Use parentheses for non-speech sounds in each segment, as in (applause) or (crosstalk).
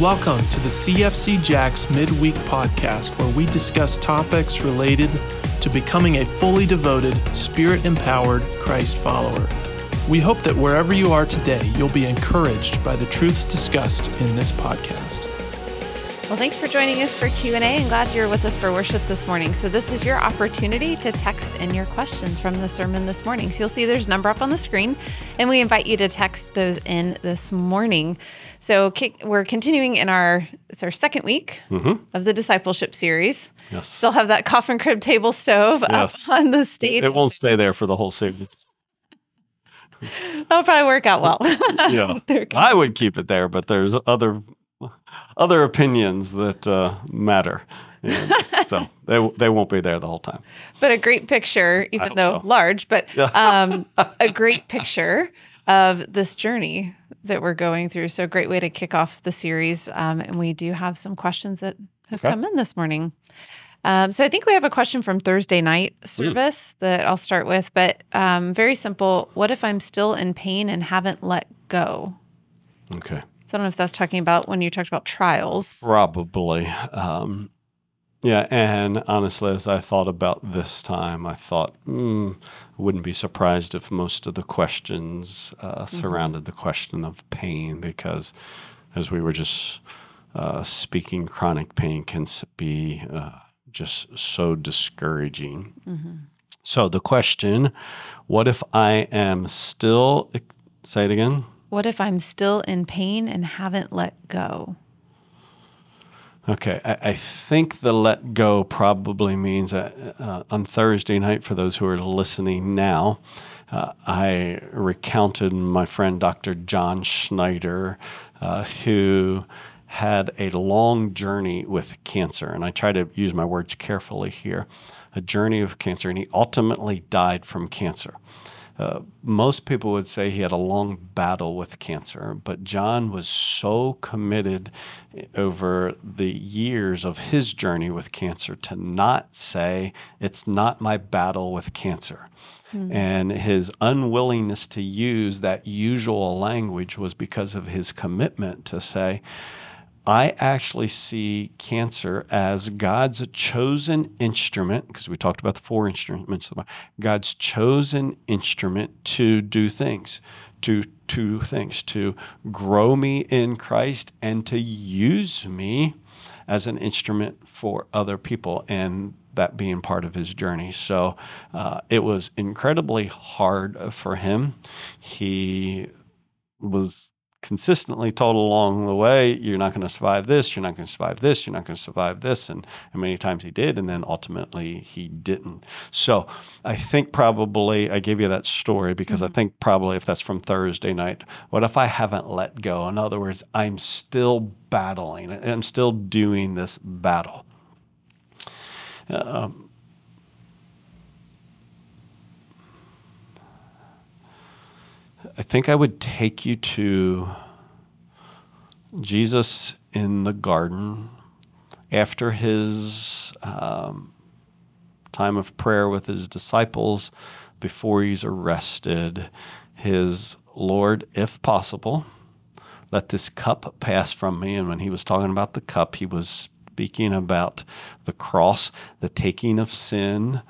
Welcome to the CFC Jacks Midweek Podcast, where we discuss topics related to becoming a fully devoted, spirit empowered Christ follower. We hope that wherever you are today, you'll be encouraged by the truths discussed in this podcast. Well, thanks for joining us for Q&A and glad you're with us for worship this morning. So this is your opportunity to text in your questions from the sermon this morning. So you'll see there's a number up on the screen and we invite you to text those in this morning. So we're continuing in our it's our second week mm-hmm. of the discipleship series. Yes. Still have that coffin crib table stove yes. up on the stage. It won't stay there for the whole series. That'll probably work out well. (laughs) yeah, (laughs) I would keep it there, but there's other (laughs) other opinions that uh, matter. so (laughs) they they won't be there the whole time. But a great picture, even though so. large, but (laughs) um, a great picture of this journey that we're going through. So a great way to kick off the series. Um, and we do have some questions that have okay. come in this morning. Um, so I think we have a question from Thursday night service mm. that I'll start with, but um, very simple. What if I'm still in pain and haven't let go? Okay. So I don't know if that's talking about when you talked about trials. Probably. Um, yeah, and honestly, as I thought about this time, I thought, mm, I wouldn't be surprised if most of the questions uh, mm-hmm. surrounded the question of pain, because as we were just uh, speaking, chronic pain can be uh, just so discouraging. Mm-hmm. So the question, what if I am still, say it again? What if I'm still in pain and haven't let go? Okay, I, I think the let go probably means uh, uh, on Thursday night, for those who are listening now, uh, I recounted my friend Dr. John Schneider, uh, who had a long journey with cancer. And I try to use my words carefully here a journey of cancer, and he ultimately died from cancer. Uh, most people would say he had a long battle with cancer, but John was so committed over the years of his journey with cancer to not say, It's not my battle with cancer. Mm-hmm. And his unwillingness to use that usual language was because of his commitment to say, I actually see cancer as God's chosen instrument, because we talked about the four instruments, God's chosen instrument to do things, to two things, to grow me in Christ and to use me as an instrument for other people. And that being part of his journey. So uh, it was incredibly hard for him. He was consistently told along the way, you're not going to survive this, you're not going to survive this, you're not going to survive this. And, and many times he did, and then ultimately he didn't. So I think probably, I gave you that story because mm-hmm. I think probably if that's from Thursday night, what if I haven't let go? In other words, I'm still battling, I'm still doing this battle. Um, I think I would take you to Jesus in the garden after his um, time of prayer with his disciples before he's arrested. His Lord, if possible, let this cup pass from me. And when he was talking about the cup, he was speaking about the cross, the taking of sin,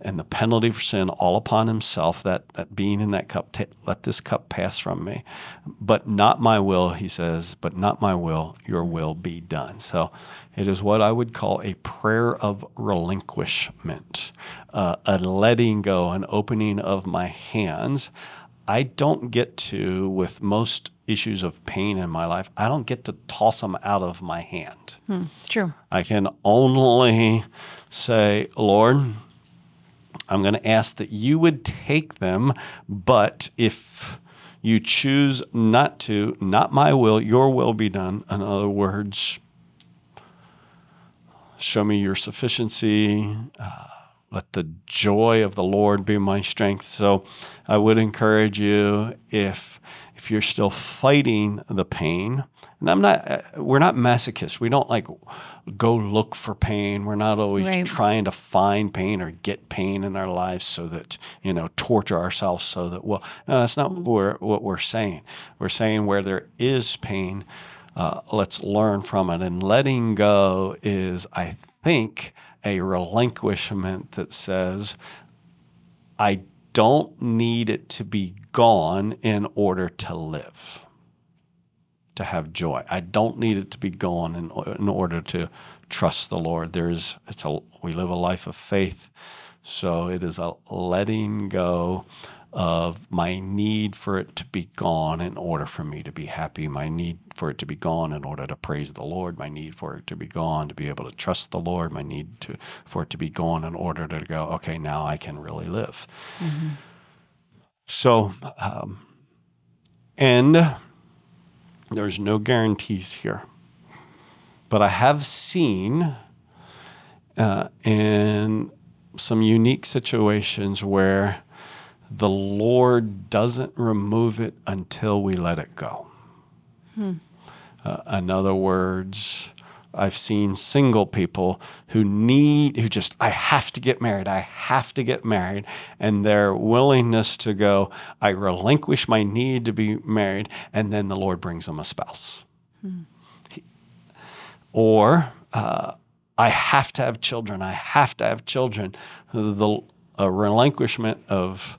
and the penalty for sin all upon himself, that, that being in that cup, let this cup pass from me. But not my will, he says, but not my will, your will be done. So it is what I would call a prayer of relinquishment, uh, a letting go, an opening of my hands. I don't get to, with most issues of pain in my life, I don't get to toss them out of my hand. Hmm, true. I can only say, Lord, I'm going to ask that you would take them, but if you choose not to, not my will, your will be done. In other words, show me your sufficiency. Uh, let the joy of the Lord be my strength. So I would encourage you if if you're still fighting the pain, and I'm not, uh, we're not masochists. We don't like go look for pain. We're not always right. trying to find pain or get pain in our lives so that, you know, torture ourselves so that, well, no, that's not mm-hmm. what, we're, what we're saying. We're saying where there is pain, uh, let's learn from it. And letting go is, I think, a relinquishment that says, I don't need it to be gone in order to live, to have joy. I don't need it to be gone in, in order to trust the Lord. There's it's a we live a life of faith, so it is a letting go of my need for it to be gone in order for me to be happy, my need for it to be gone in order to praise the Lord, my need for it to be gone to be able to trust the Lord, my need to for it to be gone in order to go, okay, now I can really live. Mm-hmm. So, um, and there's no guarantees here, but I have seen uh, in some unique situations where the Lord doesn't remove it until we let it go. Hmm. Uh, in other words, I've seen single people who need, who just, I have to get married. I have to get married. And their willingness to go, I relinquish my need to be married. And then the Lord brings them a spouse. Hmm. or uh, I have to have children. I have to have children. The a relinquishment of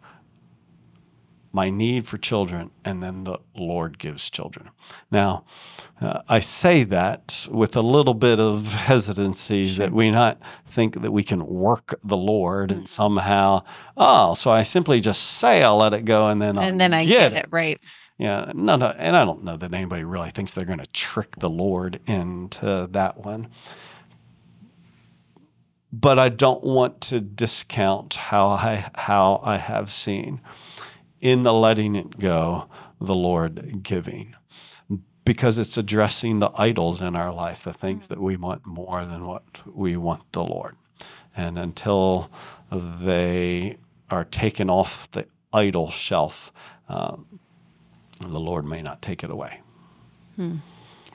my need for children, and then the Lord gives children. Now, uh, I say that with a little bit of hesitancy sure. that we not think that we can work the Lord and somehow, oh, so I simply just say I'll let it go and then and I'll then I get, get it. right. Yeah, no, no, and I don't know that anybody really thinks they're going to trick the Lord into that one. But I don't want to discount how I how I have seen in the letting it go, the Lord giving. Because it's addressing the idols in our life, the things that we want more than what we want the Lord. And until they are taken off the idol shelf, um, the Lord may not take it away. Hmm.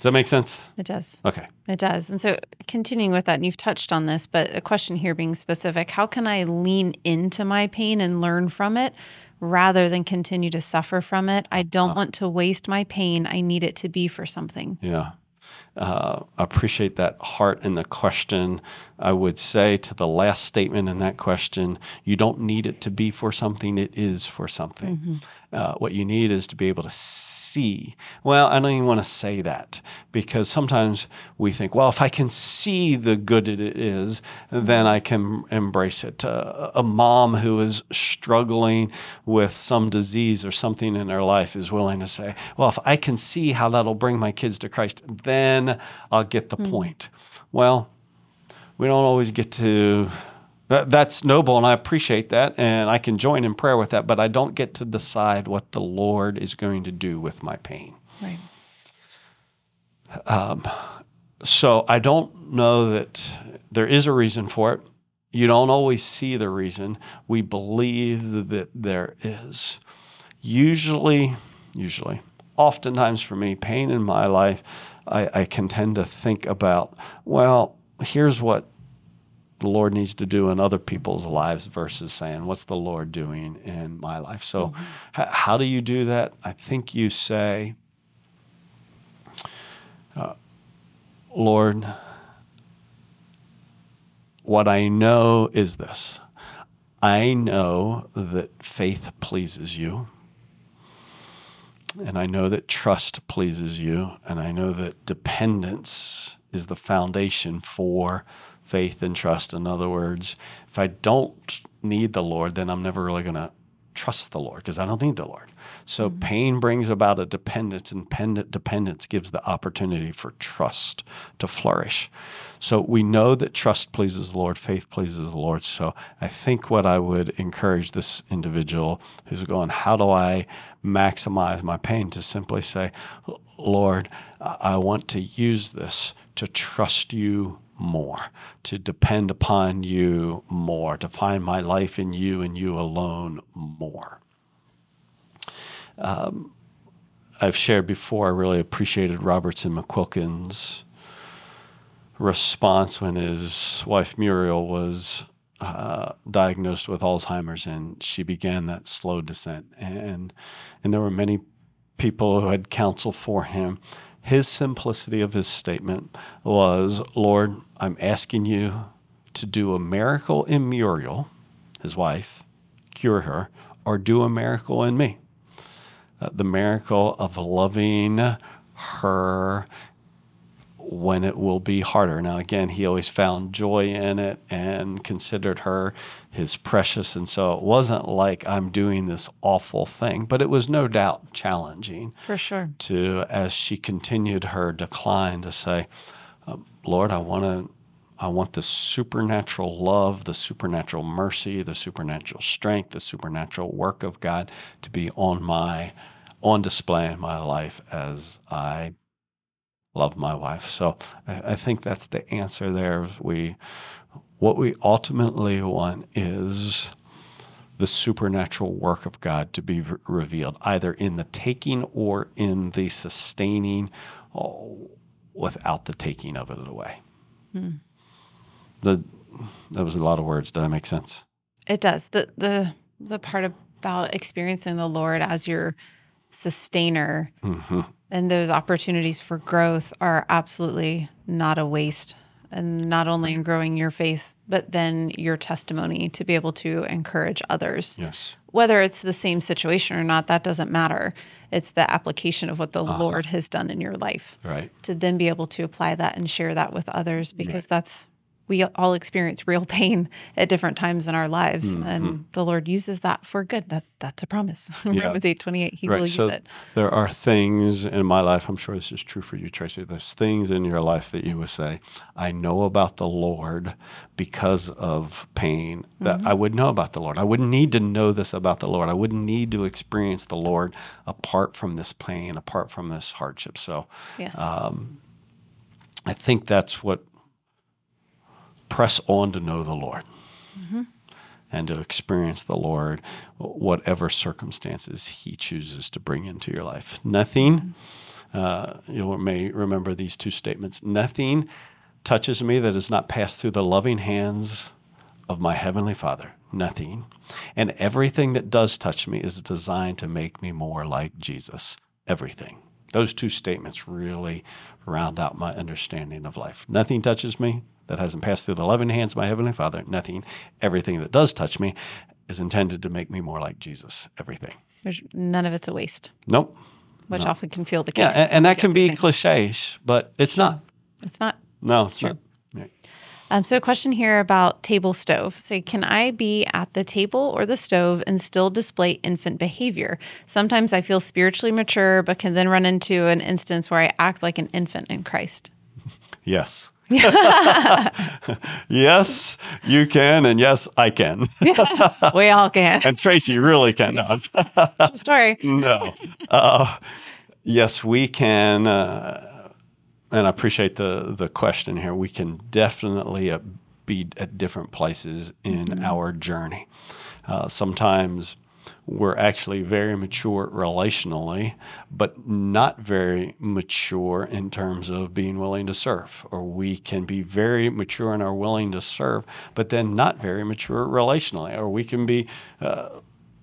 Does that make sense? It does. Okay. It does. And so, continuing with that, and you've touched on this, but a question here being specific how can I lean into my pain and learn from it rather than continue to suffer from it. I don't uh, want to waste my pain. I need it to be for something. Yeah uh, appreciate that heart in the question. I would say to the last statement in that question, you don't need it to be for something, it is for something. Mm-hmm. Uh, what you need is to be able to see. Well, I don't even want to say that because sometimes we think, well, if I can see the good it is, then I can embrace it. Uh, a mom who is struggling with some disease or something in her life is willing to say, well, if I can see how that'll bring my kids to Christ, then then I'll get the mm. point. Well, we don't always get to. That, that's noble, and I appreciate that, and I can join in prayer with that. But I don't get to decide what the Lord is going to do with my pain. Right. Um, so I don't know that there is a reason for it. You don't always see the reason. We believe that there is. Usually, usually, oftentimes for me, pain in my life I, I can tend to think about, well, here's what the Lord needs to do in other people's lives versus saying, what's the Lord doing in my life? So, mm-hmm. h- how do you do that? I think you say, uh, Lord, what I know is this I know that faith pleases you. And I know that trust pleases you. And I know that dependence is the foundation for faith and trust. In other words, if I don't need the Lord, then I'm never really going to trust the Lord because I don't need the Lord. So mm-hmm. pain brings about a dependence, and dependence gives the opportunity for trust to flourish. So we know that trust pleases the Lord, faith pleases the Lord. So I think what I would encourage this individual who's going, How do I maximize my pain? to simply say, Lord, I want to use this to trust you more, to depend upon you more, to find my life in you and you alone more. Um, I've shared before, I really appreciated Robertson McQuilkin's response when his wife Muriel was uh, diagnosed with Alzheimer's and she began that slow descent. And, and there were many people who had counsel for him his simplicity of his statement was, Lord, I'm asking you to do a miracle in Muriel, his wife, cure her, or do a miracle in me. Uh, the miracle of loving her when it will be harder. Now, again, he always found joy in it and considered her his precious. And so it wasn't like I'm doing this awful thing, but it was no doubt challenging. For sure. To, as she continued her decline, to say, um, Lord, I want to. I want the supernatural love, the supernatural mercy, the supernatural strength, the supernatural work of God to be on my on display in my life as I love my wife. So I, think that's the answer there. We, what we ultimately want is the supernatural work of God to be re- revealed, either in the taking or in the sustaining, oh, without the taking of it away. Hmm. The that was a lot of words. Did that make sense? It does. the the The part about experiencing the Lord as your sustainer mm-hmm and those opportunities for growth are absolutely not a waste. And not only in growing your faith but then your testimony to be able to encourage others. Yes. Whether it's the same situation or not that doesn't matter. It's the application of what the uh-huh. lord has done in your life right. to then be able to apply that and share that with others because right. that's we all experience real (laughs) pain at different times in our lives, mm-hmm. and the Lord uses that for good. That that's a promise. (laughs) Yeah. Romans eight twenty eight. He right. will so use it. There are things in my life. I'm sure this is true for you, Tracy. There's things in your life that you would say, "I know about the Lord because of pain." That mm-hmm. I would know about the Lord. I wouldn't need to know this about the Lord. I wouldn't need to experience the Lord apart from this pain, apart from this hardship. So, yes. Um, I think that's what press on to know the Lord mm-hmm. and to experience the Lord, whatever circumstances He chooses to bring into your life. Nothing, uh, you may remember these two statements nothing touches me that has not passed through the loving hands of my Heavenly Father. Nothing. And everything that does touch me is designed to make me more like Jesus. Everything. Those two statements really round out my understanding of life. Nothing touches me that hasn't passed through the loving hands of my Heavenly Father. Nothing. Everything that does touch me is intended to make me more like Jesus. Everything. There's, none of it's a waste. Nope. Which no. often can feel the case. Yeah, and, and that can be cliches, but it's not. It's not. No, it's, it's true. Not. Um, so, a question here about table stove. Say, can I be at the table or the stove and still display infant behavior? Sometimes I feel spiritually mature, but can then run into an instance where I act like an infant in Christ. Yes. (laughs) yes, you can, and yes, I can. (laughs) we all can. and Tracy really can. No. Story. no. Uh, yes, we can. Uh, and I appreciate the the question here. We can definitely uh, be at different places in mm-hmm. our journey. Uh, sometimes we're actually very mature relationally, but not very mature in terms of being willing to serve. Or we can be very mature and are willing to serve, but then not very mature relationally. Or we can be uh,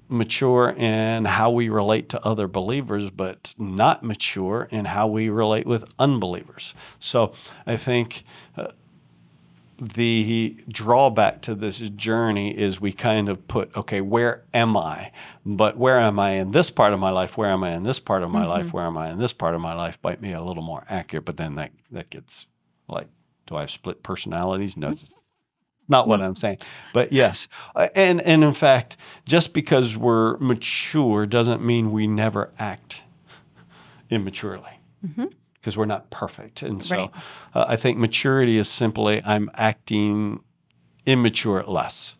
mature in how we relate to other believers, but not mature in how we relate with unbelievers. So I think. Uh, the drawback to this journey is we kind of put, okay, where am I? But where am I in this part of my life? Where am I in this part of my mm-hmm. life? Where am I in this part of my life? Might be a little more accurate, but then that, that gets like, do I have split personalities? No, it's not what I'm saying. But yes, uh, and and in fact, just because we're mature doesn't mean we never act immaturely. Mm-hmm because we're not perfect. And so right. uh, I think maturity is simply I'm acting immature less.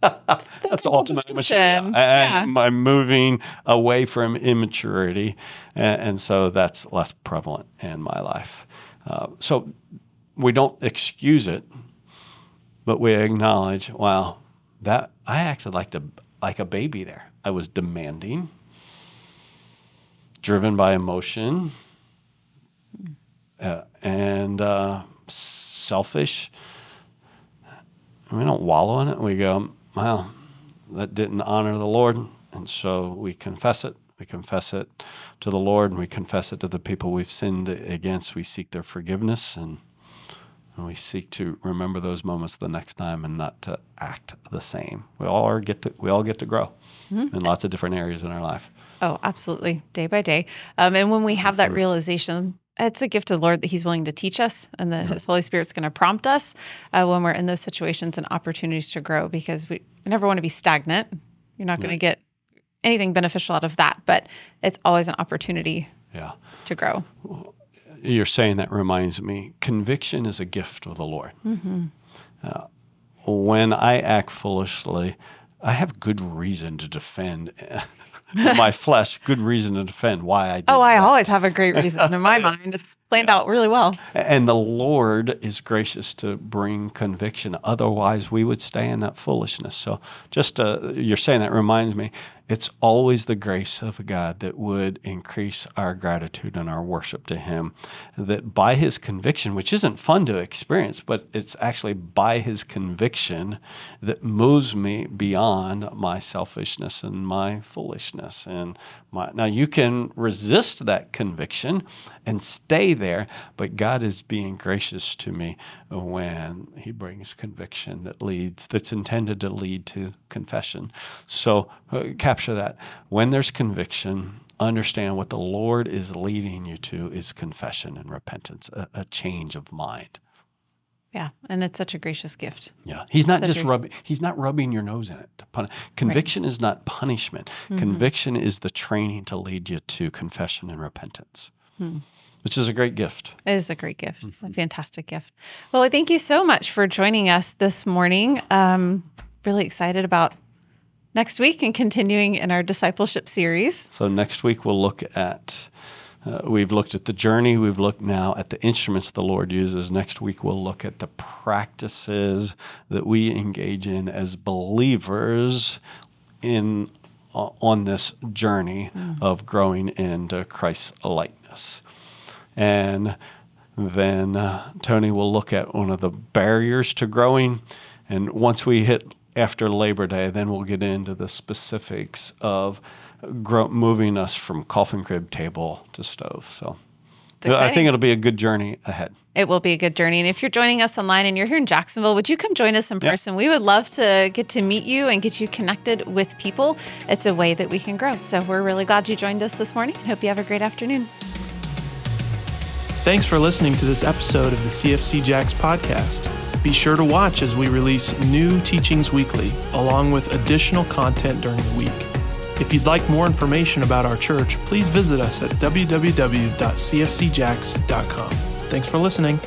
that's, that's ultimate maturity. Yeah. I, am moving away from immaturity. And, and, so that's less prevalent in my life. Uh, so we don't excuse it, but we acknowledge, wow, that I acted like, the, like a baby there. I was demanding, driven by emotion, uh, and uh, selfish. We don't wallow in it. We go, well, that didn't honor the Lord. And so we confess it, We confess it to the Lord and we confess it to the people we've sinned against. We seek their forgiveness and, and we seek to remember those moments the next time and not to act the same. We all are get to we all get to grow mm-hmm. in lots of different areas in our life. Oh, absolutely, day by day. Um, and when we have that realization, it's a gift of the Lord that He's willing to teach us, and that His Holy Spirit's going to prompt us uh, when we're in those situations and opportunities to grow. Because we never want to be stagnant. You're not going to get anything beneficial out of that, but it's always an opportunity yeah. to grow. You're saying that reminds me conviction is a gift of the Lord. Mm-hmm. Uh, when I act foolishly, I have good reason to defend my flesh, good reason to defend why I oh, did Oh, I that. always have a great reason. In my (laughs) mind, it's planned out really well. And the Lord is gracious to bring conviction. Otherwise, we would stay in that foolishness. So, just uh, you're saying that reminds me it's always the grace of God that would increase our gratitude and our worship to Him. That by His conviction, which isn't fun to experience, but it's actually by His conviction that moves me beyond my selfishness and my foolishness. And my, now you can resist that conviction and stay there, but God is being gracious to me when He brings conviction that leads, that's intended to lead to confession. So, uh, capture that. When there's conviction, understand what the Lord is leading you to is confession and repentance, a, a change of mind. Yeah, and it's such a gracious gift. Yeah, he's not such just rubbing. He's not rubbing your nose in it. Punish. Conviction right. is not punishment. Mm-hmm. Conviction is the training to lead you to confession and repentance. Hmm which is a great gift. It is a great gift, mm-hmm. a fantastic gift. Well, thank you so much for joining us this morning. Um, really excited about next week and continuing in our discipleship series. So next week we'll look at. Uh, we've looked at the journey. We've looked now at the instruments the Lord uses. Next week, we'll look at the practices that we engage in as believers in uh, on this journey mm. of growing into Christ's likeness. And then uh, Tony will look at one of the barriers to growing. And once we hit after Labor Day, then we'll get into the specifics of grow, moving us from coffin crib table to stove. So I think it'll be a good journey ahead. It will be a good journey. And if you're joining us online and you're here in Jacksonville, would you come join us in person? Yep. We would love to get to meet you and get you connected with people. It's a way that we can grow. So we're really glad you joined us this morning. Hope you have a great afternoon. Thanks for listening to this episode of the CFC Jacks podcast. Be sure to watch as we release new teachings weekly, along with additional content during the week. If you'd like more information about our church, please visit us at www.cfcjacks.com. Thanks for listening.